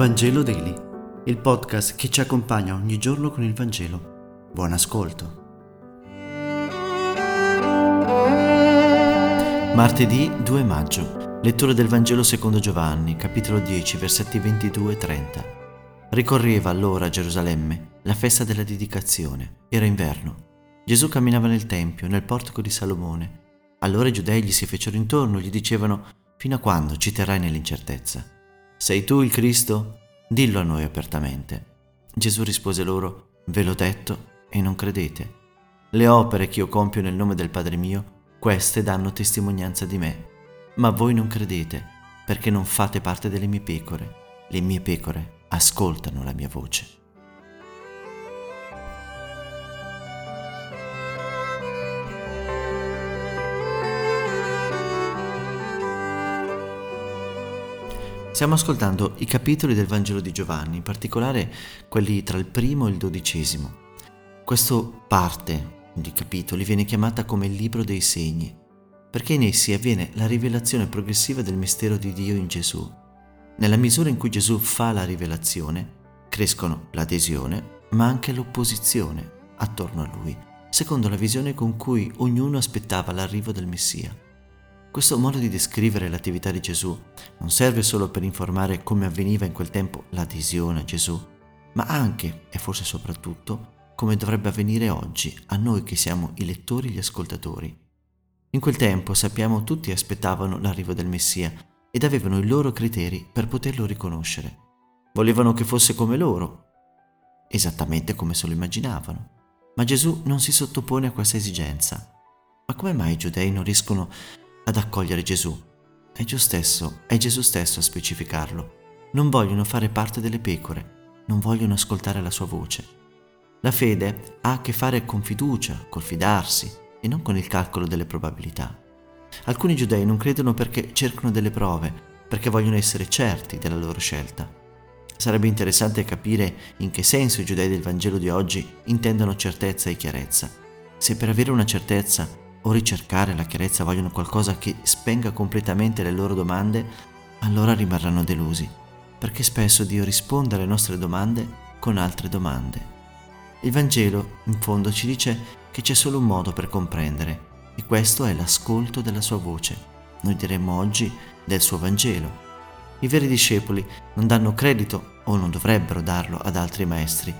Vangelo Daily, il podcast che ci accompagna ogni giorno con il Vangelo. Buon ascolto. Martedì 2 maggio. Lettura del Vangelo secondo Giovanni, capitolo 10, versetti 22 e 30. Ricorreva allora a Gerusalemme la festa della dedicazione. Era inverno. Gesù camminava nel Tempio, nel portico di Salomone. Allora i giudei gli si fecero intorno, gli dicevano, fino a quando ci terrai nell'incertezza? Sei tu il Cristo? Dillo a noi apertamente. Gesù rispose loro, ve l'ho detto e non credete. Le opere che io compio nel nome del Padre mio, queste danno testimonianza di me. Ma voi non credete, perché non fate parte delle mie pecore. Le mie pecore ascoltano la mia voce. Stiamo ascoltando i capitoli del Vangelo di Giovanni, in particolare quelli tra il primo e il dodicesimo. Questa parte di capitoli viene chiamata come il libro dei segni, perché in essi avviene la rivelazione progressiva del mistero di Dio in Gesù. Nella misura in cui Gesù fa la rivelazione, crescono l'adesione, ma anche l'opposizione attorno a lui, secondo la visione con cui ognuno aspettava l'arrivo del Messia. Questo modo di descrivere l'attività di Gesù non serve solo per informare come avveniva in quel tempo l'adesione a Gesù, ma anche, e forse soprattutto, come dovrebbe avvenire oggi a noi che siamo i lettori e gli ascoltatori. In quel tempo sappiamo tutti aspettavano l'arrivo del Messia ed avevano i loro criteri per poterlo riconoscere. Volevano che fosse come loro, esattamente come se lo immaginavano. Ma Gesù non si sottopone a questa esigenza. Ma come mai i giudei non riescono ad accogliere Gesù. È Gesù stesso, è Gesù stesso a specificarlo. Non vogliono fare parte delle pecore, non vogliono ascoltare la sua voce. La fede ha a che fare con fiducia, col fidarsi e non con il calcolo delle probabilità. Alcuni giudei non credono perché cercano delle prove, perché vogliono essere certi della loro scelta. Sarebbe interessante capire in che senso i giudei del Vangelo di oggi intendono certezza e chiarezza. Se per avere una certezza o ricercare la chiarezza vogliono qualcosa che spenga completamente le loro domande, allora rimarranno delusi, perché spesso Dio risponde alle nostre domande con altre domande. Il Vangelo, in fondo, ci dice che c'è solo un modo per comprendere, e questo è l'ascolto della sua voce. Noi diremmo oggi del suo Vangelo. I veri discepoli non danno credito, o non dovrebbero darlo, ad altri maestri,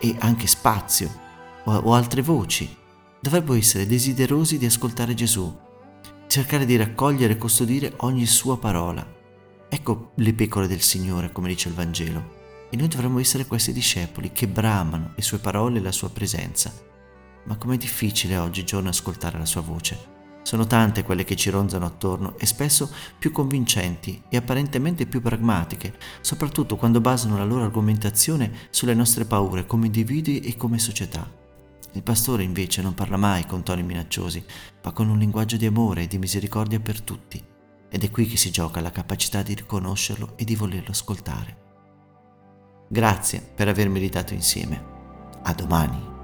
e anche spazio o, altre voci dovrebbero essere desiderosi di ascoltare Gesù, cercare di raccogliere e custodire ogni sua parola. Ecco le pecore del Signore, come dice il Vangelo. E noi dovremmo essere questi discepoli che bramano le sue parole e la sua presenza. Ma com'è difficile oggigiorno ascoltare la sua voce. Sono tante quelle che ci ronzano attorno e spesso più convincenti e apparentemente più pragmatiche, soprattutto quando basano la loro argomentazione sulle nostre paure come individui e come società. Il pastore invece non parla mai con toni minacciosi, ma con un linguaggio di amore e di misericordia per tutti. Ed è qui che si gioca la capacità di riconoscerlo e di volerlo ascoltare. Grazie per aver meditato insieme. A domani.